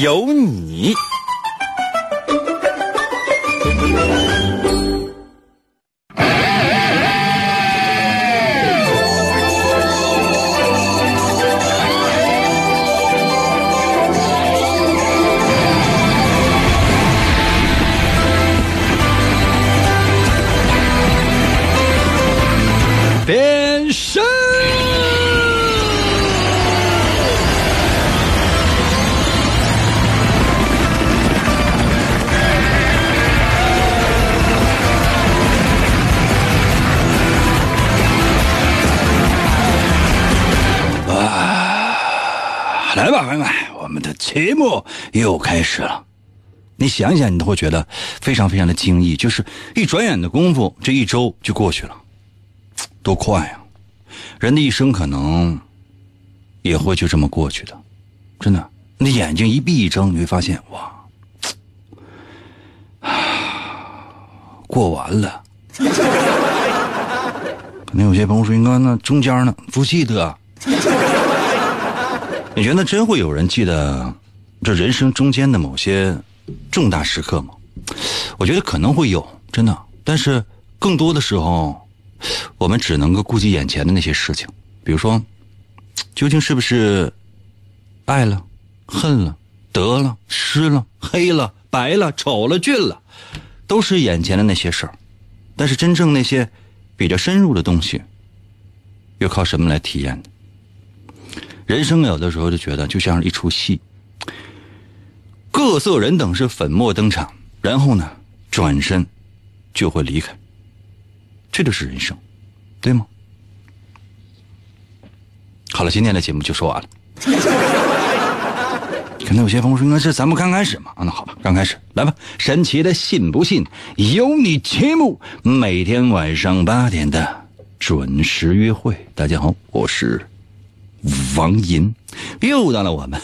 有你。朋友们，我们的节目又开始了。你想想，你都会觉得非常非常的惊异，就是一转眼的功夫，这一周就过去了，多快呀！人的一生可能也会就这么过去的，真的。你眼睛一闭一睁，你会发现，哇，过完了。可能有些朋友说：“应该那中间呢，不记得。”你觉得真会有人记得这人生中间的某些重大时刻吗？我觉得可能会有，真的。但是更多的时候，我们只能够顾及眼前的那些事情，比如说，究竟是不是爱了、恨了、得了、失了、黑了、白了、丑了、俊了，都是眼前的那些事儿。但是真正那些比较深入的东西，又靠什么来体验呢？人生有的时候就觉得就像是一出戏，各色人等是粉墨登场，然后呢，转身就会离开，这就是人生，对吗？好了，今天的节目就说完了。可能有些朋友说：“那这咱们刚开始嘛。”啊，那好吧，刚开始来吧。神奇的信不信有你节目，每天晚上八点的准时约会。大家好，我是。王银，又到了我们，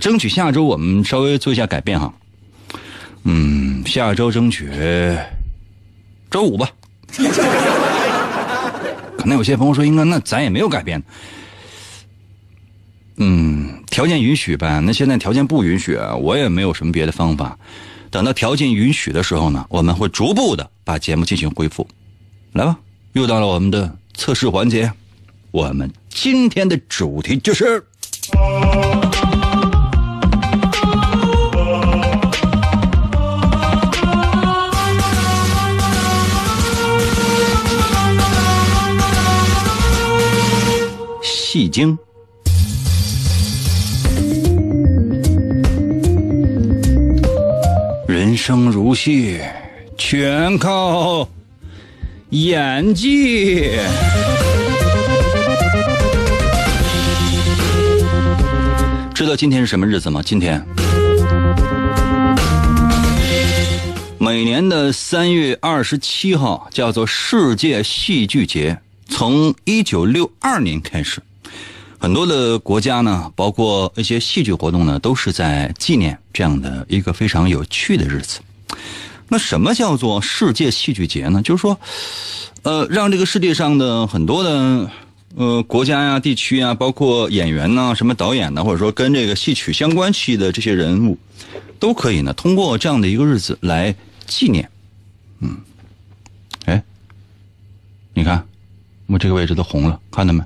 争取下周我们稍微做一下改变哈。嗯，下周争取周五吧。可能有些朋友说，应该那咱也没有改变。嗯，条件允许呗。那现在条件不允许，我也没有什么别的方法。等到条件允许的时候呢，我们会逐步的把节目进行恢复。来吧，又到了我们的测试环节。我们今天的主题就是戏精。人生如戏，全靠演技。知道今天是什么日子吗？今天，每年的三月二十七号叫做世界戏剧节。从一九六二年开始，很多的国家呢，包括一些戏剧活动呢，都是在纪念这样的一个非常有趣的日子。那什么叫做世界戏剧节呢？就是说，呃，让这个世界上的很多的。呃，国家呀、地区啊，包括演员呐、什么导演呐，或者说跟这个戏曲相关系的这些人物，都可以呢，通过这样的一个日子来纪念。嗯，哎，你看，我这个位置都红了，看到没？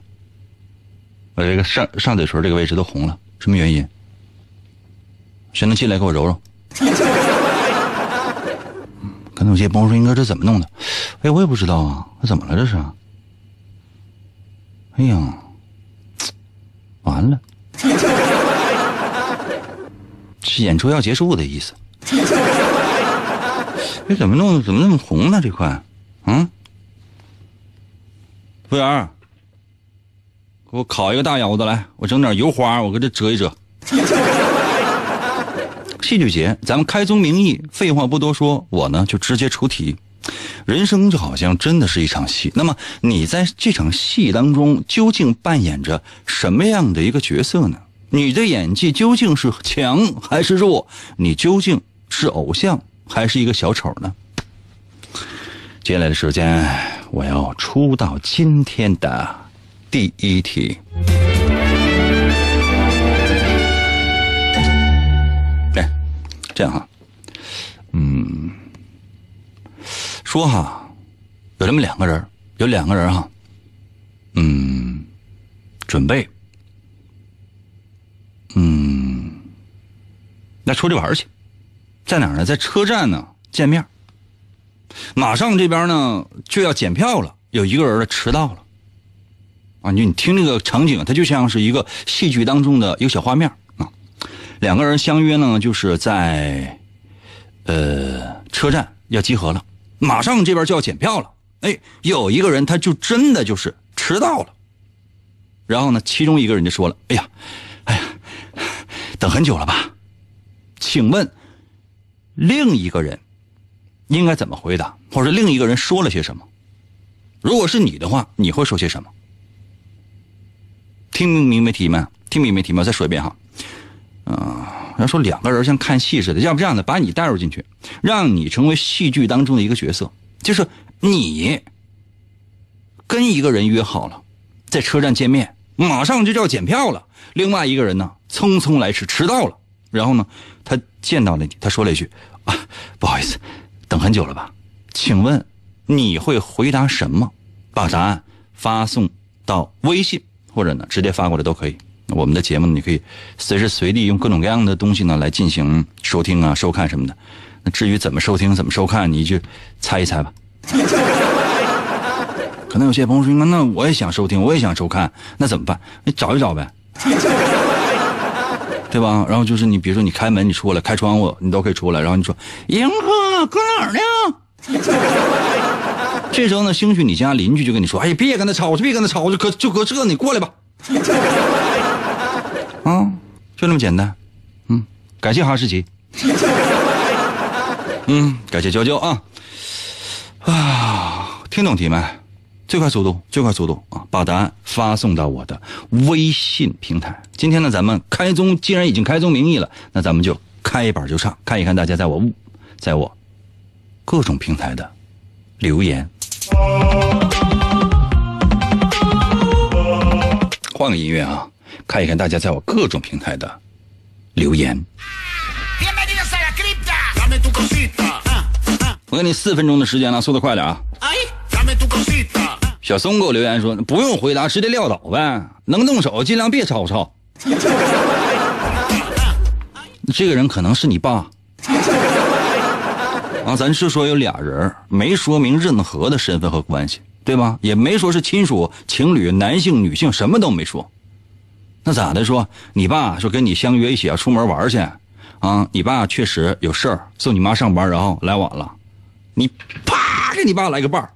我这个上上嘴唇这个位置都红了，什么原因？谁能进来给我揉揉？可能有些朋友说：“应该这怎么弄的？”哎，我也不知道啊，这怎么了？这是？哎呀，完了！是演出要结束的意思。这 怎么弄？怎么那么红呢？这块，嗯？服务员，给我烤一个大腰子来，我整点油花，我给这遮一遮。戏剧节，咱们开宗明义，废话不多说，我呢就直接出题。人生就好像真的是一场戏，那么你在这场戏当中究竟扮演着什么样的一个角色呢？你的演技究竟是强还是弱？你究竟是偶像还是一个小丑呢？接下来的时间，我要出到今天的第一题。哎，这样哈，嗯，说哈，有这么两个人，有两个人哈，嗯，准备，嗯，那出去玩去，在哪儿呢？在车站呢见面。马上这边呢就要检票了，有一个人迟到了。啊，你你听这个场景，它就像是一个戏剧当中的一个小画面啊。两个人相约呢，就是在呃车站要集合了，马上这边就要检票了。哎，有一个人他就真的就是迟到了。然后呢，其中一个人就说了：“哎呀，哎呀，等很久了吧？请问另一个人？”应该怎么回答，或者另一个人说了些什么？如果是你的话，你会说些什么？听明白题没？听明白题没？再说一遍哈。嗯，要说两个人像看戏似的，要不这样的，把你带入进去，让你成为戏剧当中的一个角色，就是你跟一个人约好了，在车站见面，马上就要检票了。另外一个人呢，匆匆来迟，迟到了。然后呢，他见到了你，他说了一句：“啊，不好意思。”等很久了吧？请问你会回答什么？把答案发送到微信，或者呢直接发过来都可以。我们的节目你可以随时随地用各种各样的东西呢来进行收听啊、收看什么的。那至于怎么收听、怎么收看，你就猜一猜吧。可能有些朋友说：“那那我也想收听，我也想收看，那怎么办？你找一找呗，对吧？然后就是你，比如说你开门，你出来开窗户，你都可以出来。然后你说迎客。”搁哪儿呢？这时候呢，兴许你家邻居就跟你说：“哎，别跟他吵，别跟他吵，就搁就搁这，你过来吧。”啊，就那么简单。嗯，感谢哈士奇。嗯，感谢娇娇啊。啊，听懂题没？最快速度，最快速度啊！把答案发送到我的微信平台。今天呢，咱们开宗，既然已经开宗明义了，那咱们就开板就唱，看一看大家在我，在我。各种平台的留言，换个音乐啊，看一看大家在我各种平台的留言。我给你四分钟的时间了，速度快点啊！小松给我留言说：“不用回答，直接撂倒呗，能动手尽量别吵吵。”这个人可能是你爸。啊，咱是说有俩人，没说明任何的身份和关系，对吧？也没说是亲属、情侣、男性、女性，什么都没说。那咋的？说你爸说跟你相约一起要出门玩去，啊，你爸确实有事儿，送你妈上班，然后来晚了，你啪给你爸来个绊儿。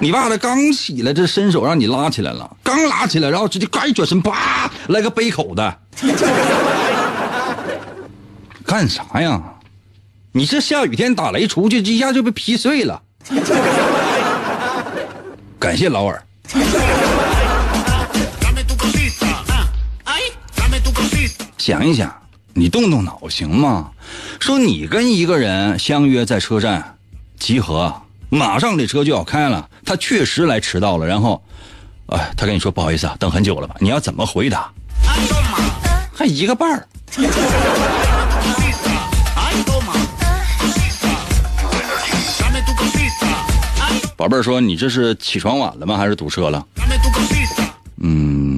你爸他刚起来，这伸手让你拉起来了，刚拉起来，然后直接嘎一转身，啪来个背口的，干啥呀？你这下雨天打雷出去，一下就被劈碎了。感谢老二。想一想，你动动脑行吗？说你跟一个人相约在车站集合，马上这车就要开了，他确实来迟到了，然后，哎，他跟你说不好意思啊，等很久了吧？你要怎么回答？还一个半儿。宝贝儿说：“你这是起床晚了吗？还是堵车了？”嗯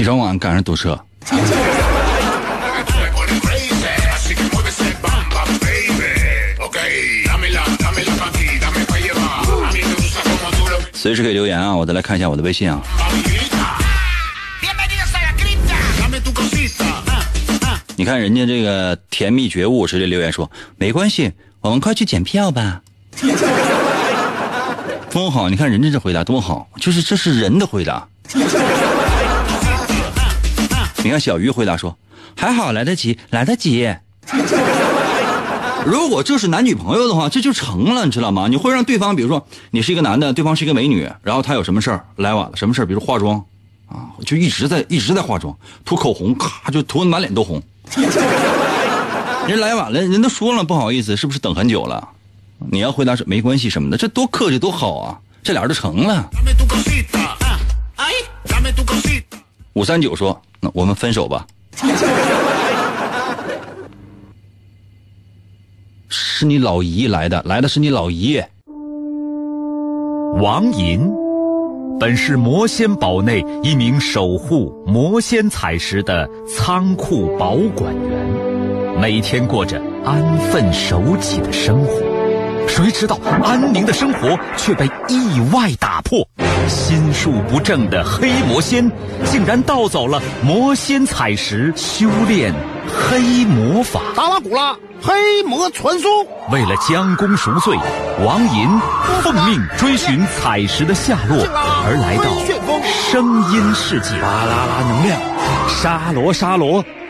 起床晚赶上堵车。随时可以留言啊！我再来看一下我的微信啊。你看人家这个甜蜜觉悟直接留言说：“没关系。”我们快去检票吧，多好！你看人家这回答多好，就是这是人的回答。你看小鱼回答说：“还好来得及，来得及。”如果这是男女朋友的话，这就成了，你知道吗？你会让对方，比如说你是一个男的，对方是一个美女，然后他有什么事儿来晚了，什么事儿，比如化妆，啊，就一直在一直在化妆，涂口红，咔就涂的满脸都红。人来晚了，人都说了不好意思，是不是等很久了？你要回答是没关系什么的，这多客气多好啊，这俩人就成了。五三九说：“那我们分手吧。”是你老姨来的，来的是你老姨。王银，本是魔仙堡内一名守护魔仙彩石的仓库保管员，每天过着安分守己的生活。谁知道安宁的生活却被意外打破，心术不正的黑魔仙竟然盗走了魔仙彩石，修炼黑魔法。达拉古拉，黑魔传送。为了将功赎罪，王银奉命追寻彩石的下落，而来到声音世界。巴啦啦能量，沙罗沙罗。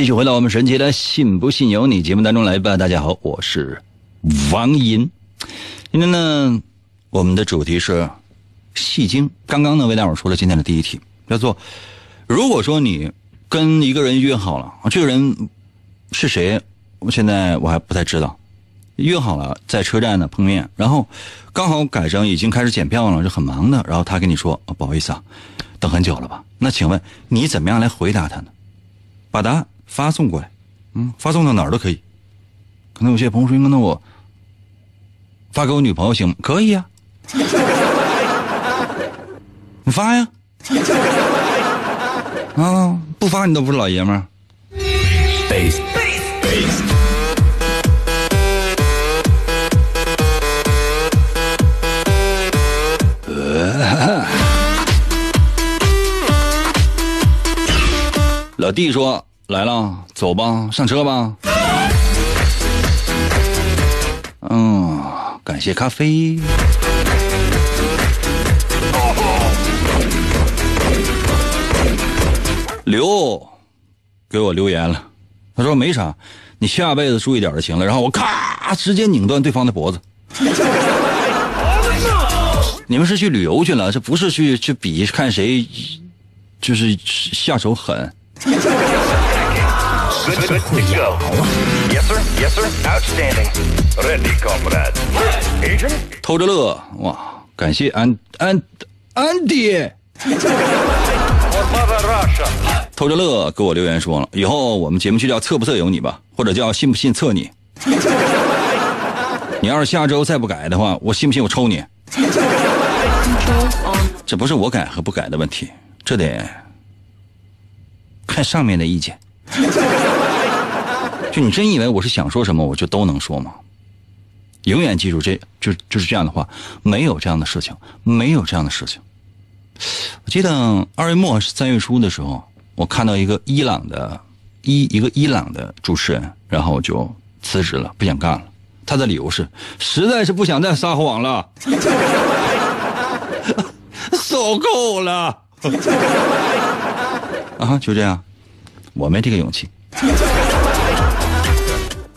继续回到我们神奇的“信不信由你”节目当中来吧。大家好，我是王银。今天呢，我们的主题是戏精。刚刚呢，为大伙出了今天的第一题，叫做：如果说你跟一个人约好了，这个人是谁？我现在我还不太知道。约好了在车站呢碰面，然后刚好赶上已经开始检票了，就很忙的。然后他跟你说：“不好意思啊，等很久了吧？”那请问你怎么样来回答他呢？把答案发送过来，嗯，发送到哪儿都可以。可能有些朋友说：“那我发给我女朋友行吗？”可以呀，你发呀。啊，不发你都不是老爷们儿。老弟说：“来了，走吧，上车吧。”嗯，感谢咖啡。刘给我留言了，他说没啥，你下辈子注意点就行了。然后我咔直接拧断对方的脖子。你们是去旅游去了，这不是去去比看谁，就是下手狠。偷着乐哇！感谢安安安迪。偷着乐给我留言说了，以后我们节目就叫测不测有你吧，或者叫信不信测你。你要是下周再不改的话，我信不信我抽你？这不是我改和不改的问题，这得。看上面的意见，就你真以为我是想说什么我就都能说吗？永远记住，这就就是这样的话，没有这样的事情，没有这样的事情。我记得二月末三月初的时候，我看到一个伊朗的伊一个伊朗的主持人，然后我就辞职了，不想干了。他的理由是，实在是不想再撒谎了，受够了。啊，就这样，我没这个勇气，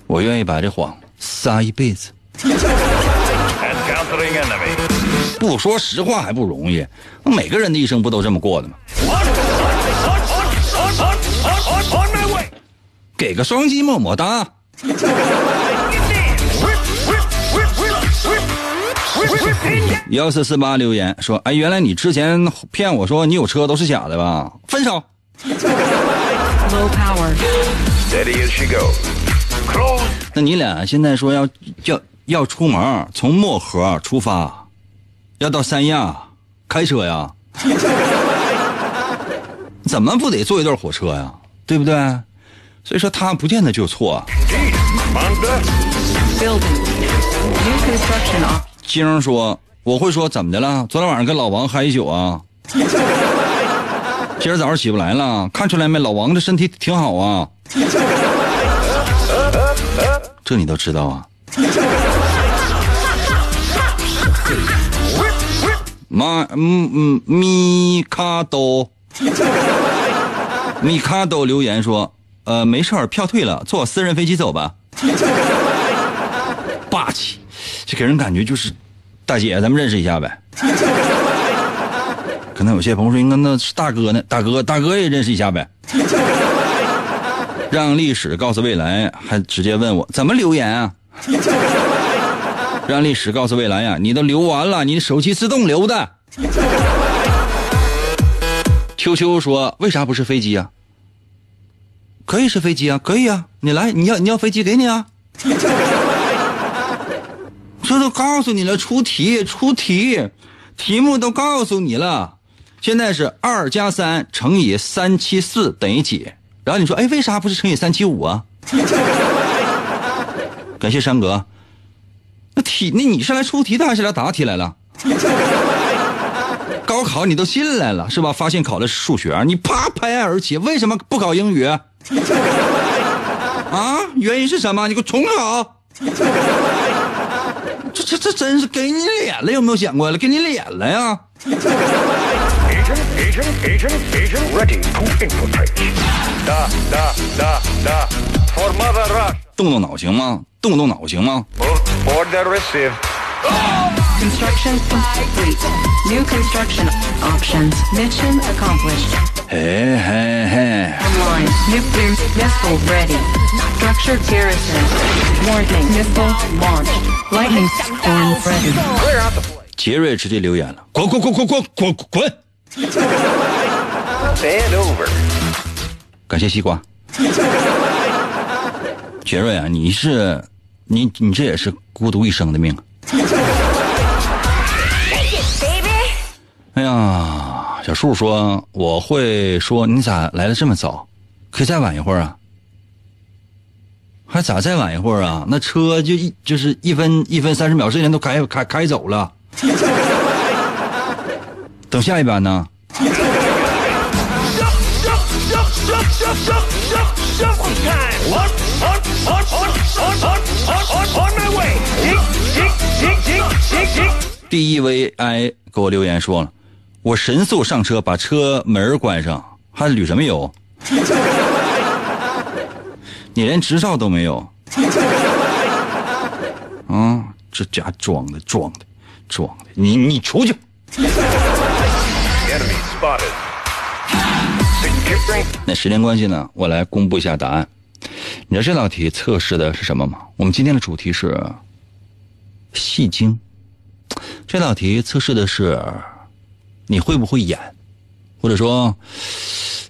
我愿意把这谎撒一辈子。不说实话还不容易，每个人的一生不都这么过的吗？给个双击么么哒。幺四四八留言说：“哎，原来你之前骗我说你有车都是假的吧？分手。” Low power. Steady as she goes. 那你俩现在说要要要出门，从漠河出发，要到三亚，开车呀？怎么不得坐一段火车呀？对不对？所以说他不见得就错.晶说：“我会说怎么的了？昨天晚上跟老王嗨一宿啊，今儿早上起不来了，看出来没？老王这身体挺好啊，这你都知道啊？马嗯嗯米卡多，米卡多留言说：呃，没事儿，票退了，坐私人飞机走吧。霸气，这给人感觉就是，大姐，咱们认识一下呗。可能有些朋友说，应该那是大哥呢，大哥，大哥也认识一下呗。让历史告诉未来，还直接问我怎么留言啊？让历史告诉未来呀、你都留完了，你手机自动留的。秋秋说，为啥不是飞机啊？可以是飞机啊，可以啊，你来，你要你要飞机给你啊。这都告诉你了，出题出题，题目都告诉你了。现在是二加三乘以三七四等于几？然后你说，哎，为啥不是乘以三七五啊？感谢山哥。那题，那你是来出题的还是来答题来了？高考你都进来了是吧？发现考的是数学，你啪拍案而起，为什么不考英语？啊？原因是什么？你给我重考。这这这真是给你脸了，有没有想过了？给你脸了呀！Agent, agent, agent, agent ready to infiltrate. Da, da, da, da. For Mother Russia. 动动脑行吗？动动脑行吗？Move order received. Construction complete. New construction options. Mission accomplished. 嘿嘿嘿，Online. Nuclear missile ready. Structure garrison. Warning. Missile launched. Lightning storm ready. Clear out the flight. 杰瑞直接留言了，滚滚滚滚滚滚滚！感谢西瓜。杰瑞啊，你是你你这也是孤独一生的命。哎呀，小树说我会说你咋来的这么早？可以再晚一会儿啊？还咋再晚一会儿啊？那车就一就是一分一分三十秒之前都开开开走了。等下一班呢。D E V I 给我留言说了，我神速上车，把车门关上，还捋什么油？你连执照都没有。啊，这家装的装的装的，你你出去。那时间关系呢，我来公布一下答案。你知道这道题测试的是什么吗？我们今天的主题是戏精。这道题测试的是你会不会演，或者说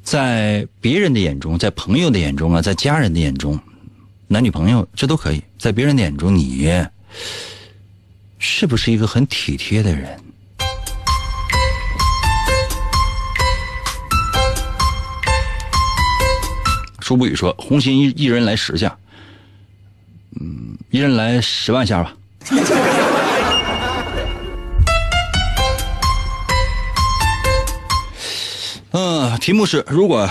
在别人的眼中，在朋友的眼中啊，在家人的眼中，男女朋友这都可以，在别人的眼中，你是不是一个很体贴的人？舒不语说：“红心一一人来十下，嗯，一人来十万下吧。”嗯，题目是：如果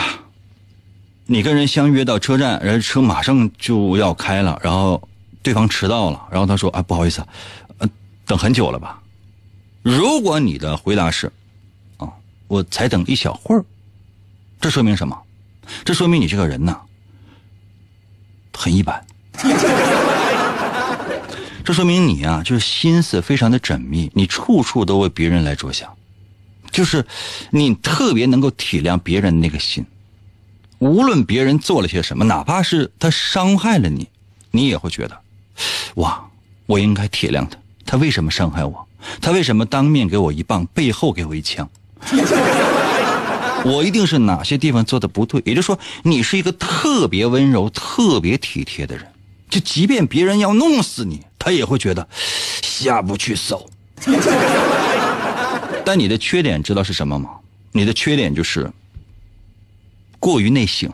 你跟人相约到车站，然后车马上就要开了，然后对方迟到了，然后他说：“啊，不好意思，呃，等很久了吧？”如果你的回答是：“啊，我才等一小会儿。”这说明什么？这说明你这个人呢，很一般。这说明你啊，就是心思非常的缜密，你处处都为别人来着想，就是你特别能够体谅别人那个心。无论别人做了些什么，哪怕是他伤害了你，你也会觉得，哇，我应该体谅他。他为什么伤害我？他为什么当面给我一棒，背后给我一枪？我一定是哪些地方做的不对，也就是说，你是一个特别温柔、特别体贴的人。就即便别人要弄死你，他也会觉得下不去手。但你的缺点知道是什么吗？你的缺点就是过于内省，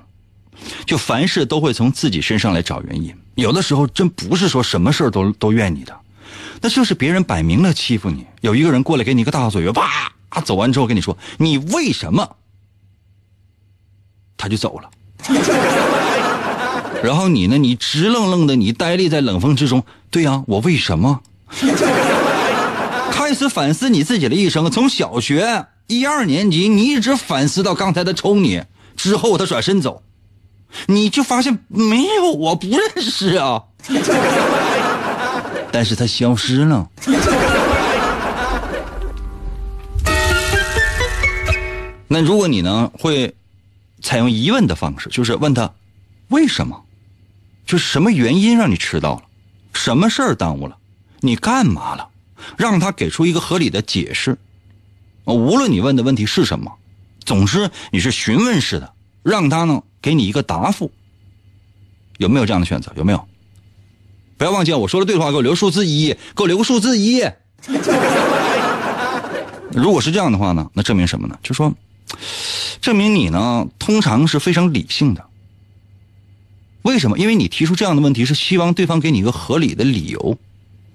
就凡事都会从自己身上来找原因。有的时候真不是说什么事都都怨你的，那就是别人摆明了欺负你。有一个人过来给你一个大嘴巴，啪，走完之后跟你说你为什么，他就走了。然后你呢？你直愣愣的，你呆立在冷风之中。对呀、我为什么？开始反思你自己的一生，从小学一二年级，你一直反思到刚才他抽你之后，他转身走，你就发现没有，我不认识啊。但是他消失了。那如果你呢，会采用疑问的方式，就是问他为什么，就是什么原因让你迟到了，什么事儿耽误了，你干嘛了，让他给出一个合理的解释。无论你问的问题是什么，总之你是询问式的，让他呢给你一个答复。有没有这样的选择？有没有？不要忘记，我说的对的话，给我留数字一，给我留个数字一。如果是这样的话呢，那证明什么呢？就说，证明你呢通常是非常理性的。为什么？因为你提出这样的问题是希望对方给你一个合理的理由，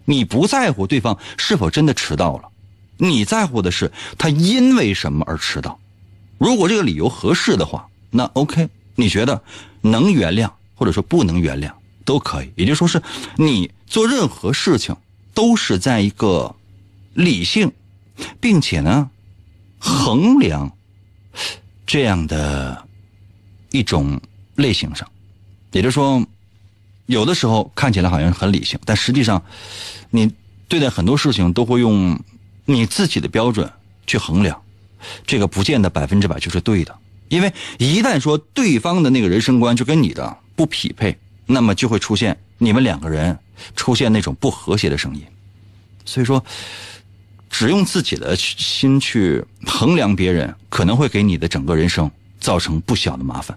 你不在乎对方是否真的迟到了，你在乎的是他因为什么而迟到。如果这个理由合适的话，那 OK，你觉得能原谅或者说不能原谅都可以。也就是说，是你做任何事情都是在一个理性，并且呢衡量这样的一种类型上。也就是说，有的时候看起来好像很理性，但实际上，你对待很多事情都会用你自己的标准去衡量，这个不见得百分之百就是对的。因为一旦说对方的那个人生观就跟你的不匹配，那么就会出现你们两个人出现那种不和谐的声音。所以说，只用自己的心去衡量别人，可能会给你的整个人生造成不小的麻烦。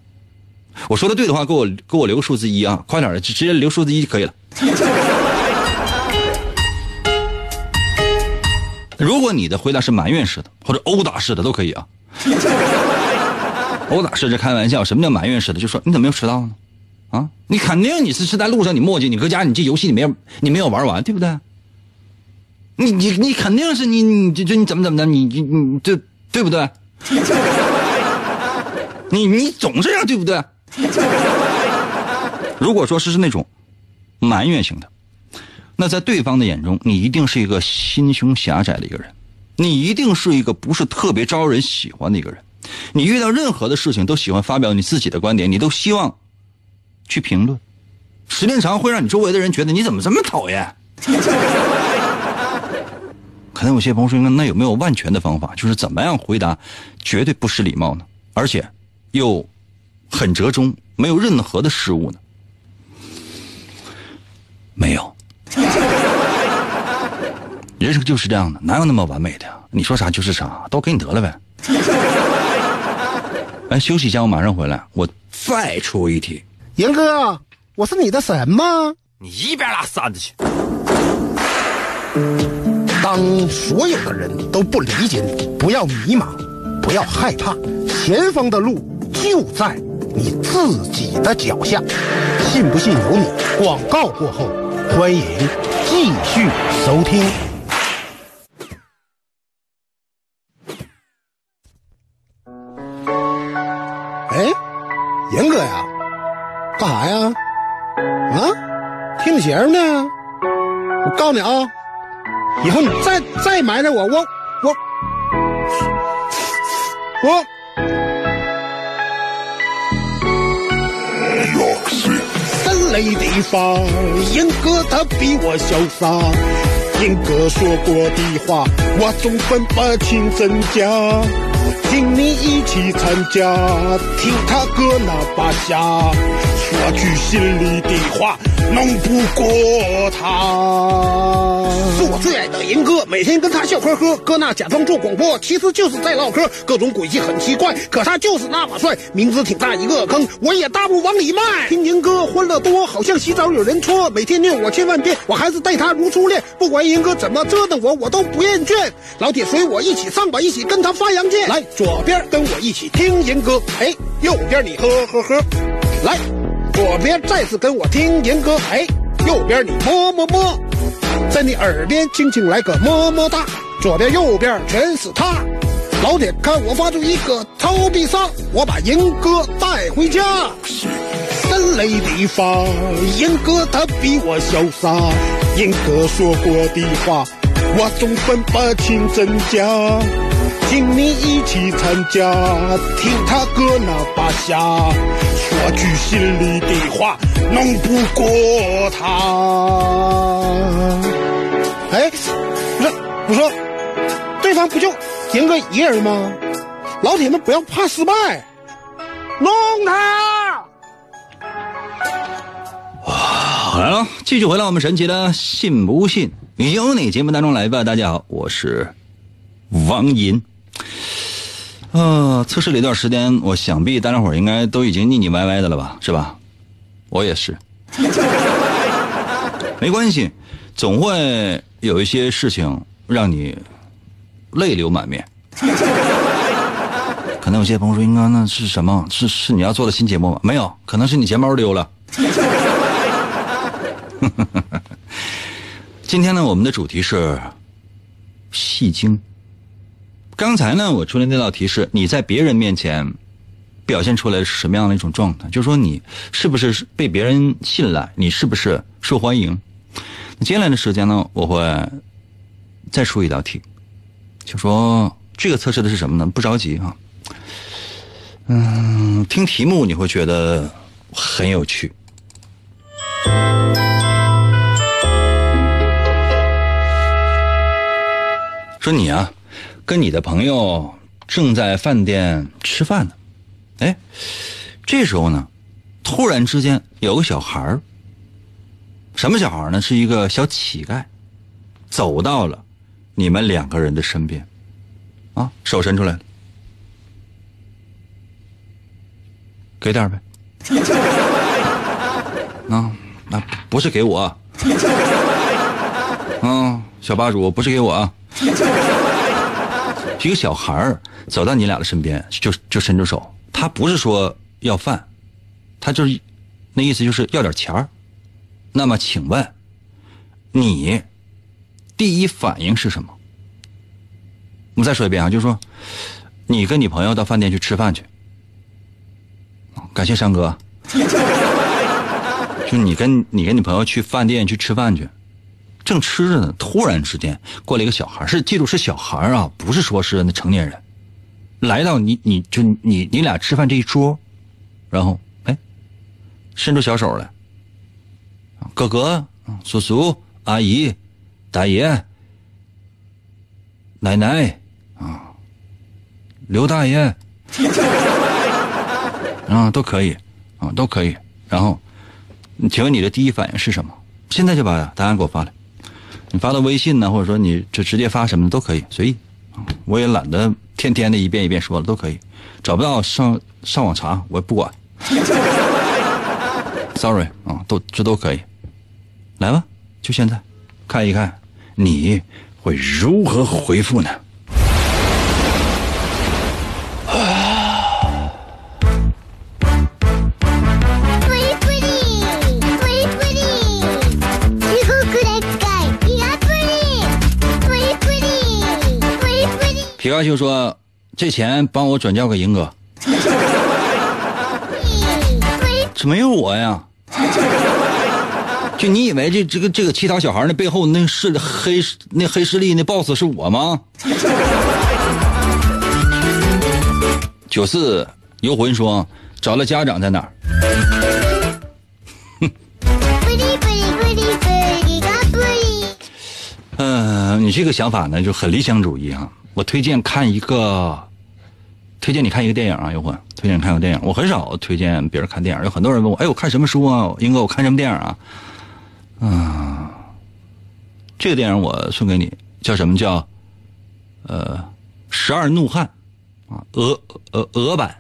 我说的对的话，给我给我留个数字一啊，快点儿，直接留数字一就可以了。如果你的回答是埋怨式的或者殴打式的都可以啊。殴打式是开玩笑，什么叫埋怨式的？就说你怎么没有迟到呢？啊，你肯定你是是在路上你磨叽，你搁家你这游戏你没有你没有玩完，对不对？你你你肯定是你你就就你怎么怎么的，你你你这对不对？你你总是这样，对不对？如果说是是那种埋怨型的，那在对方的眼中，你一定是一个心胸狭窄的一个人，你一定是一个不是特别招人喜欢的一个人。你遇到任何的事情都喜欢发表你自己的观点，你都希望去评论，时间长会让你周围的人觉得你怎么这么讨厌。可能有些朋友说，那有没有万全的方法，就是怎么样回答绝对不失礼貌呢？而且又很折中，没有任何的失误呢？没有，人生就是这样的，哪有那么完美的呀？你说啥就是啥，都给你得了呗。哎，休息一下，我马上回来。我再出一题，严哥，我是你的神吗？你一边拉扇子去！当所有的人都不理解你，不要迷茫，不要害怕，前方的路就在你自己的脚下。信不信由你。广告过后，欢迎继续收听。哎，严哥呀，干啥呀？啊，听弦呢？我告诉你啊，以后你再再埋汰我，我我我。三雷地方，严哥他比我潇洒。严哥说过的话，我总分不清真假。请你一起参加，听他哥那把下，说句心里的话，弄不过他。是我最爱的银哥，每天跟他笑呵呵，搁那假装做广播，其实就是在唠嗑，各种诡计很奇怪，可他就是那么帅，名字挺大一个坑，我也大步往里迈。听银哥欢乐多，好像洗澡有人搓，每天虐我千万遍，我还是待他如初恋。不管银哥怎么折腾我，我都不厌倦。老铁随我一起上吧，一起跟他发扬剑。来，左边跟我一起听银哥，哎，右边你呵呵呵。来，左边再次跟我听银哥，哎，右边你么么么，在你耳边轻轻来个么么哒，左边右边全是他。老铁，看我发出一个超必杀，我把银哥带回家。神雷地发，银哥他比我潇洒，银哥说过的话，我总分不清真假。请你一起参加，听他哥那把瞎，说句心里的话，弄不过他。哎，不是，我说，对方不就赢个一人吗？老铁们不要怕失败，弄他！好来了，继续回到我们神奇的“信不信由你”节目当中来吧。大家好，我是王银。呃，测试了一段时间，我想必大家伙儿应该都已经腻腻歪歪的了吧，是吧？我也是，没关系，总会有一些事情让你泪流满面。可能有些朋友说：“应该那是什么？是是你要做的新节目吗？”没有，可能是你钱包丢了。今天呢，我们的主题是戏精。刚才呢，我出的那道题是你在别人面前表现出来是什么样的一种状态？就是说你是不是被别人信赖？你是不是受欢迎？接下来的时间呢，我会再出一道题，就说这个测试的是什么呢？不着急啊，嗯，听题目你会觉得很有趣。说你啊。跟你的朋友正在饭店吃饭呢，哎，这时候呢，突然之间有个小孩儿，什么小孩呢？是一个小乞丐，走到了你们两个人的身边，啊，手伸出来，给点呗，啊，那不是给我，嗯，小吧主不是给我。啊。一个小孩儿走到你俩的身边，就就伸出手，他不是说要饭，他就是那意思就是要点钱儿。那么，请问你第一反应是什么？我们再说一遍啊，就是说你跟你朋友到饭店去吃饭去，感谢山哥，就你跟你跟你朋友去饭店去吃饭去。正吃着呢，突然之间过来一个小孩，是记住是小孩啊，不是说是那成年人，来到你你就你你俩吃饭这一桌，然后哎，伸出小手来，哥哥、叔叔、阿姨、大爷、奶奶啊，刘大爷啊都可以啊都可以。然后，请问你的第一反应是什么？现在就把答案给我发来。你发到微信呢，或者说你就直接发什么都可以，随意。我也懒得天天的一遍一遍说了，都可以。找不到上上网查，我不管。Sorry 啊，都这都可以。来吧，就现在，看一看你会如何回复呢？皮卡丘说：“这钱帮我转交给银哥。”怎么没有我呀？就你以为这这个这个乞讨小孩那背后那是黑那黑势力那 boss 是我吗？九四游魂说：“找了家长在哪儿？”嗯，你这个想法呢就很理想主义啊。我推荐看一个，推荐你看一个电影啊，游魂，推荐你看个电影。我很少推荐别人看电影，有很多人问我，哎，我看什么书啊？英哥，我看什么电影啊？嗯这个电影我送给你，叫什么叫呃《十二怒汉》啊，俄俄俄版，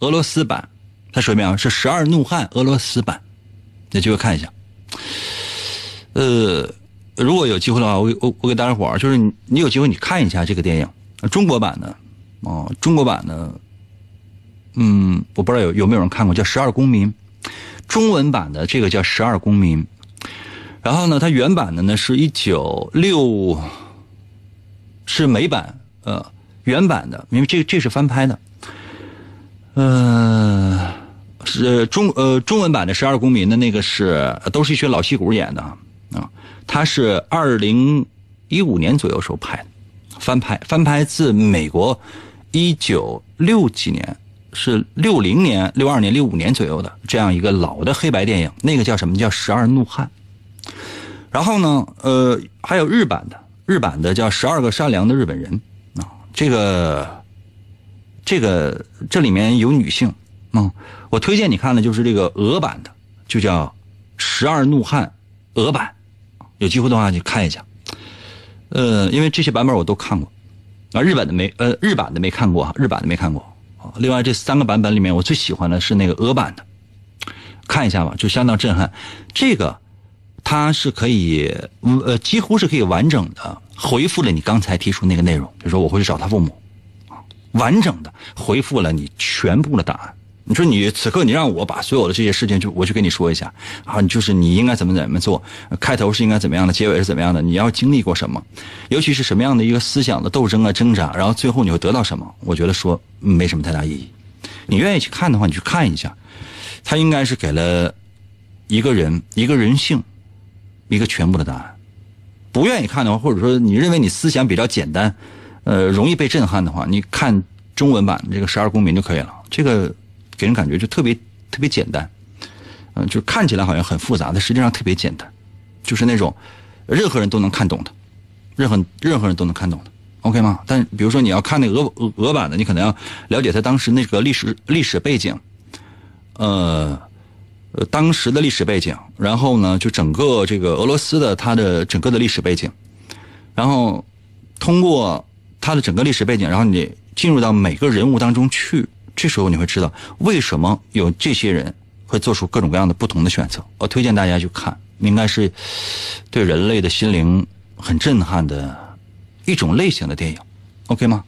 俄罗斯版，它说一遍啊是《十二怒汉》俄罗斯版，有机会看一下。呃，如果有机会的话，我我我给大家伙儿，就是你你有机会你看一下这个电影，中国版的哦，中国版的，嗯，我不知道有有没有人看过，叫《十二公民》，中文版的这个叫《十二公民》。然后呢，它原版的呢是一九六，是美版，呃，原版的，因为这这是翻拍的，呃，是中呃中文版的《十二公民》的那个是都是一群老戏骨演的啊，它是二零一五年左右时候拍的，翻拍翻拍自美国一九六几年是六零年、六二年、六五年左右的这样一个老的黑白电影，那个叫什么？叫《十二怒汉》。然后呢，呃，还有日版的，日版的叫《十二个善良的日本人》啊，这个，这个这里面有女性。啊，我推荐你看的就是这个俄版的，就叫《十二怒汉》俄版，有机会的话你看一下，呃，因为这些版本我都看过，啊，日本的没，呃，日版的没看过，日版的没看过。另外这三个版本里面，我最喜欢的是那个俄版的，看一下吧，就相当震撼，这个。它是可以，呃，几乎是可以完整的回复了你刚才提出那个内容。比如说，我会去找他父母，完整的回复了你全部的答案。你说你此刻你让我把所有的这些事情就我去跟你说一下啊，就是你应该怎么怎么做，开头是应该怎么样的，结尾是怎么样的，你要经历过什么，尤其是什么样的一个思想的斗争啊挣扎，然后最后你会得到什么？我觉得说没什么太大意义。你愿意去看的话，你去看一下，他应该是给了一个人一个人性。一个全部的答案，不愿意看的话，或者说你认为你思想比较简单，呃，容易被震撼的话，你看中文版这个《十二公民》就可以了。这个给人感觉就特别特别简单，嗯，就看起来好像很复杂，但实际上特别简单，就是那种任何人都能看懂的，任何任何人都能看懂的，OK 吗？但比如说你要看那俄俄版的，你可能要了解他当时那个历史历史背景，呃。呃，当时的历史背景，然后呢，就整个这个俄罗斯的它的整个的历史背景，然后通过它的整个历史背景，然后你进入到每个人物当中去，这时候你会知道为什么有这些人会做出各种各样的不同的选择。我推荐大家去看，应该是对人类的心灵很震撼的一种类型的电影，OK 吗？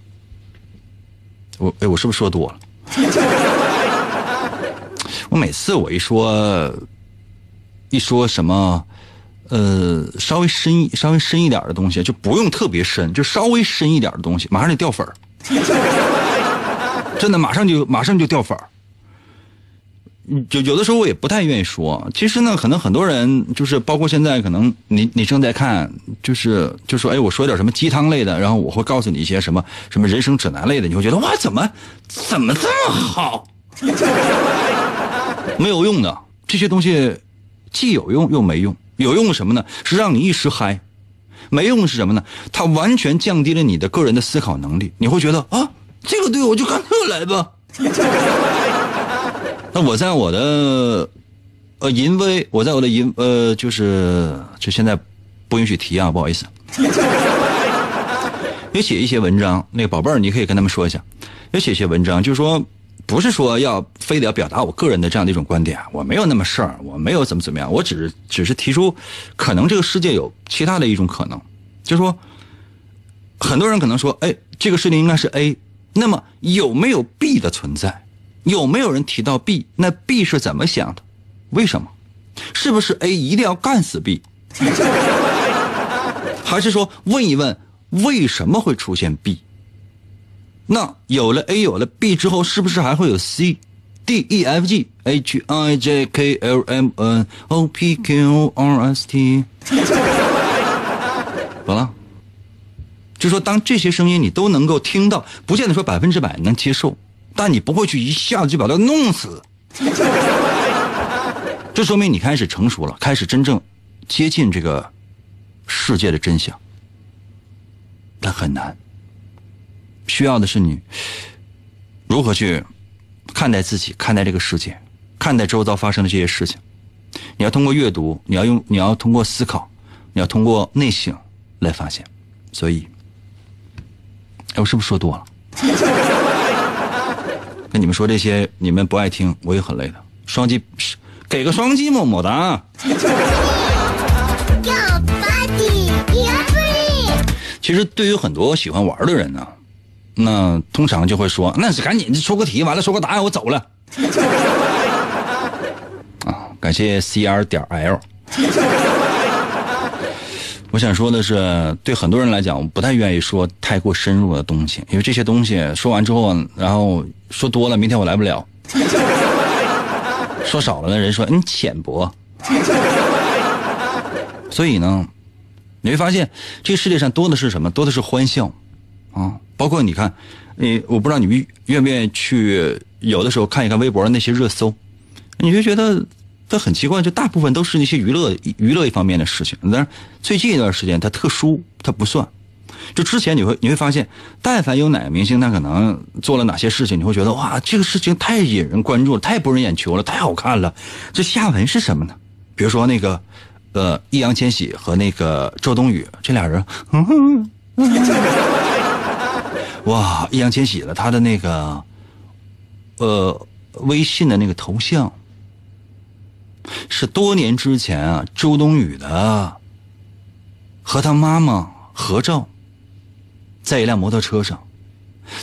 我哎，我是不是说多了？我每次我一说，一说什么，呃，稍微深、稍微深一点的东西，就不用特别深，就稍微深一点的东西，马上就掉粉儿。真的，马上就马上就掉粉儿。有有的时候我也不太愿意说。其实呢，可能很多人就是，包括现在，可能你你正在看，就是就说，哎，我说点什么鸡汤类的，然后我会告诉你一些什么什么人生指南类的，你会觉得哇，怎么怎么这么好？没有用的这些东西，既有用又没用。有用什么呢？是让你一时嗨。没用是什么呢？它完全降低了你的个人的思考能力。你会觉得啊，这个队我就干这个来吧。那我在我的呃淫威，我在我的淫呃就是就现在不允许提啊，不好意思。也写一些文章，那个宝贝儿，你可以跟他们说一下。也写一些文章，就是说。不是说要非得要表达我个人的这样的一种观点，我没有那么事儿，我没有怎么怎么样，我只是只是提出，可能这个世界有其他的一种可能，就是说，很多人可能说，哎，这个事情应该是 A，那么有没有 B 的存在？有没有人提到 B？那 B 是怎么想的？为什么？是不是 A 一定要干死 B？还是说问一问为什么会出现 B？那有了 A 有了 B 之后，是不是还会有 C、D、E、F、G、H、I、J、K、L、M、N、O、P、Q、R、S、T？怎么了？就说当这些声音你都能够听到，不见得说百分之百能接受，但你不会去一下子就把它弄死。这说明你开始成熟了，开始真正接近这个世界的真相，但很难。需要的是你如何去看待自己，看待这个世界，看待周遭发生的这些事情。你要通过阅读，你要用，你要通过思考，你要通过内省来发现。所以，哎，我是不是说多了？跟你们说这些，你们不爱听，我也很累的。双击，给个双击么么哒。其实对于很多喜欢玩的人呢，那通常就会说，那是赶紧出个题，完了说个答案，我走了。啊，感谢 C R 点 L。我想说的是，对很多人来讲，我不太愿意说太过深入的东西，因为这些东西说完之后，然后说多了，明天我来不了；说少了呢，人说你浅薄。所以呢，你会发现，这个世界上多的是什么？多的是欢笑啊！包括你看，你我不知道你愿愿不愿意去，有的时候看一看微博那些热搜，你就觉得。它很奇怪，就大部分都是那些娱乐娱乐一方面的事情。但是最近一段时间，它特殊，它不算。就之前你会你会发现，但凡有哪个明星，他可能做了哪些事情，你会觉得哇，这个事情太引人关注了，太博人眼球了，太好看了。这下文是什么呢？比如说那个，呃，易烊千玺和那个周冬雨这俩人，嗯 哇，易烊千玺了，他的那个，呃，微信的那个头像。是多年之前啊，周冬雨的和他妈妈合照，在一辆摩托车上，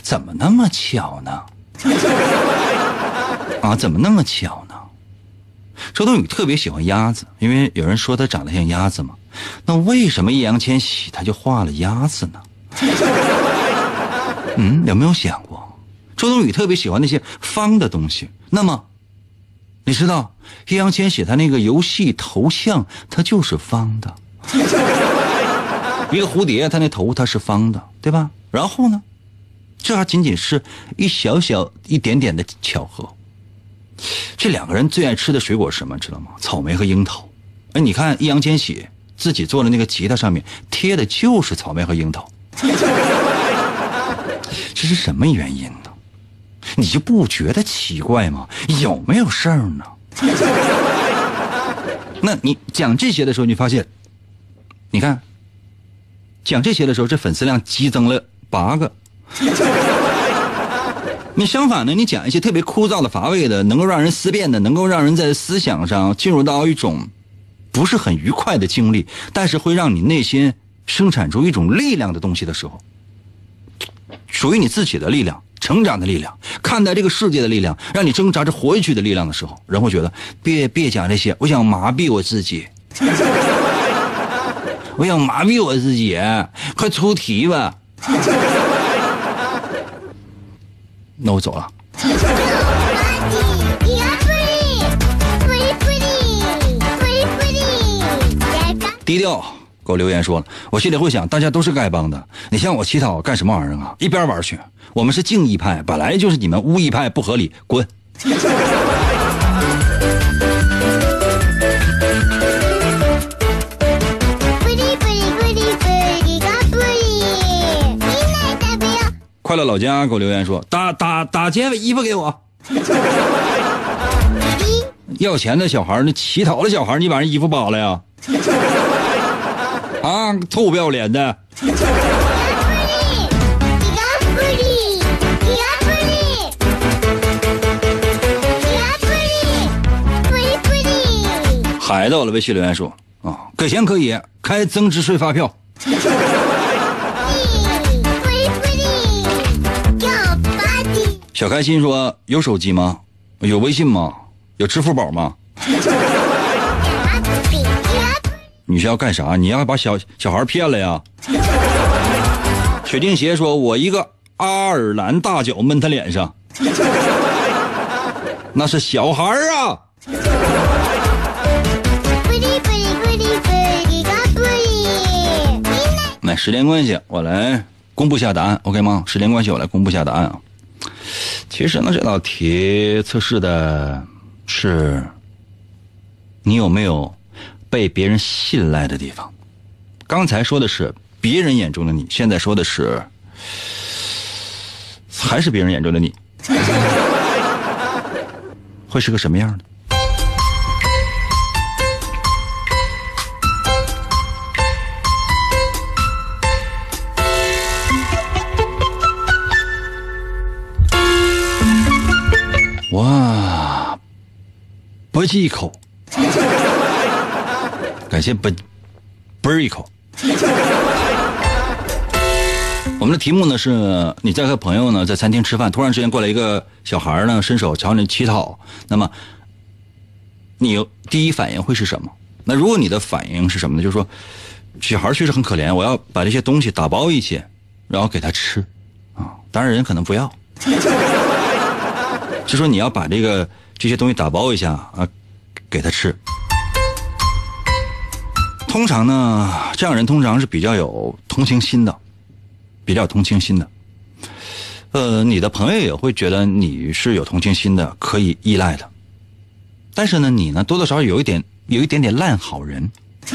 怎么那么巧呢？啊，怎么那么巧呢？周冬雨特别喜欢鸭子，因为有人说她长得像鸭子嘛。那为什么易烊千玺他就画了鸭子呢？嗯，有没有想过，周冬雨特别喜欢那些方的东西？那么。你知道易烊千玺他那个游戏头像，他就是方的，一个蝴蝶，它那头它是方的，对吧？然后呢，这还仅仅是一小小一点点的巧合。这两个人最爱吃的水果是什么？知道吗？草莓和樱桃。哎，你看易烊千玺自己做的那个吉他上面贴的就是草莓和樱桃，这是什么原因呢？你就不觉得奇怪吗？有没有事儿呢？那你讲这些的时候，你发现，你看，讲这些的时候，这粉丝量激增了八个。你相反呢，你讲一些特别枯燥的、乏味的，能够让人思辨的，能够让人在思想上进入到一种不是很愉快的经历，但是会让你内心生产出一种力量的东西的时候，属于你自己的力量。成长的力量，看待这个世界的力量，让你挣扎着活下去的力量的时候，人会觉得别别讲这些，我想麻痹我自己，我想麻痹我自己，快出题吧。那我走了。低调。给我留言说了，我心里会想，大家都是丐帮的，你向我乞讨干什么玩意儿啊？一边玩去！我们是敬义派，本来就是你们巫义派，不合理，滚！快乐老家给我留言说，打打打劫衣服给我。要钱的小孩那乞讨的小孩你把人衣服扒了呀？啊，臭不要脸的！海到了，微信留言说啊，给钱可以开增值税发票。小开心说有手机吗？有微信吗？有支付宝吗？你是要干啥？你要把小小孩骗了呀？雪钉鞋说：“我一个阿尔兰大脚闷他脸上，那是小孩啊。”那时间关系，我来公布下答案，OK 吗？时间关系，我来公布下答案啊。其实呢，这道题测试的是你有没有。被别人信赖的地方。刚才说的是别人眼中的你现在说的是还是别人眼中的你。会是个什么样的？哇不忌口。感谢啵啵一口。我们的题目呢是你在和朋友呢在餐厅吃饭，突然之间过来一个小孩呢伸手朝你乞讨，那么你第一反应会是什么？那如果你的反应是什么呢？就是说小孩确实很可怜，我要把这些东西打包一些，然后给他吃啊。当然人可能不要，就说你要把这个这些东西打包一下啊，给他吃。通常呢，这样人通常是比较有同情心的，比较同情心的。呃，你的朋友也会觉得你是有同情心的，可以依赖的。但是呢，你呢多多少少有一点有一点点烂好人。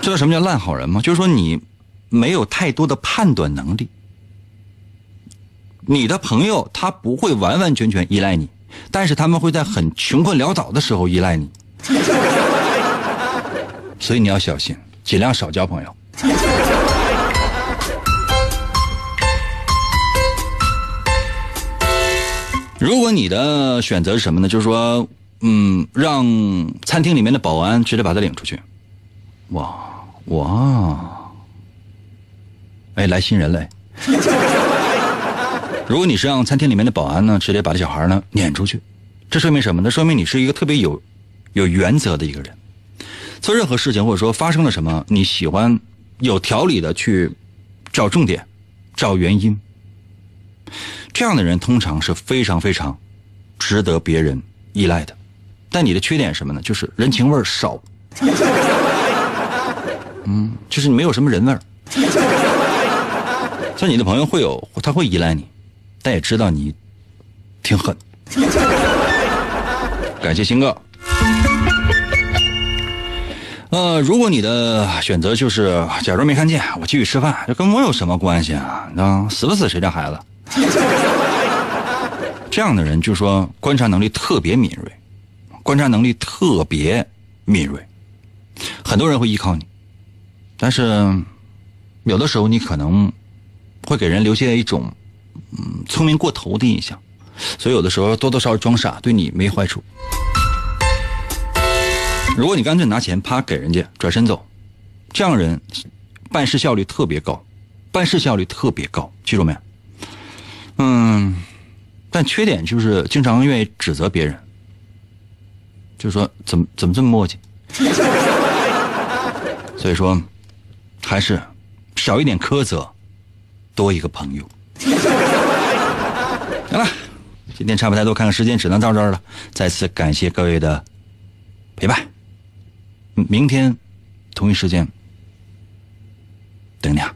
知道什么叫烂好人吗？就是说你没有太多的判断能力。你的朋友他不会完完全全依赖你，但是他们会在很穷困潦倒的时候依赖你。所以你要小心，尽量少交朋友。如果你的选择是什么呢？就是说，嗯，让餐厅里面的保安直接把他领出去。哇哇，哎，来新人嘞！如果你是让餐厅里面的保安呢，直接把这小孩呢撵出去，这说明什么呢？说明你是一个特别有有原则的一个人。做任何事情或者说发生了什么，你喜欢有条理的去找重点、找原因。这样的人通常是非常非常值得别人依赖的。但你的缺点什么呢？就是人情味少。嗯，就是你没有什么人味儿。像你的朋友会有，他会依赖你，但也知道你挺狠。感谢新哥。呃，如果你的选择就是假装没看见，我继续吃饭，这跟我有什么关系啊？那，死不死谁家孩子？这样的人就是说观察能力特别敏锐，观察能力特别敏锐，很多人会依靠你，但是有的时候你可能会给人留下一种嗯聪明过头的印象，所以有的时候多多少少装傻对你没坏处。如果你干脆拿钱啪给人家转身走，这样人办事效率特别高，办事效率特别高，记住没？嗯，但缺点就是经常愿意指责别人，就说怎么怎么这么磨叽，所以说还是少一点苛责，多一个朋友。行了，今天差不太多，看看时间，只能到这儿了。再次感谢各位的陪伴。明天同一时间等你啊。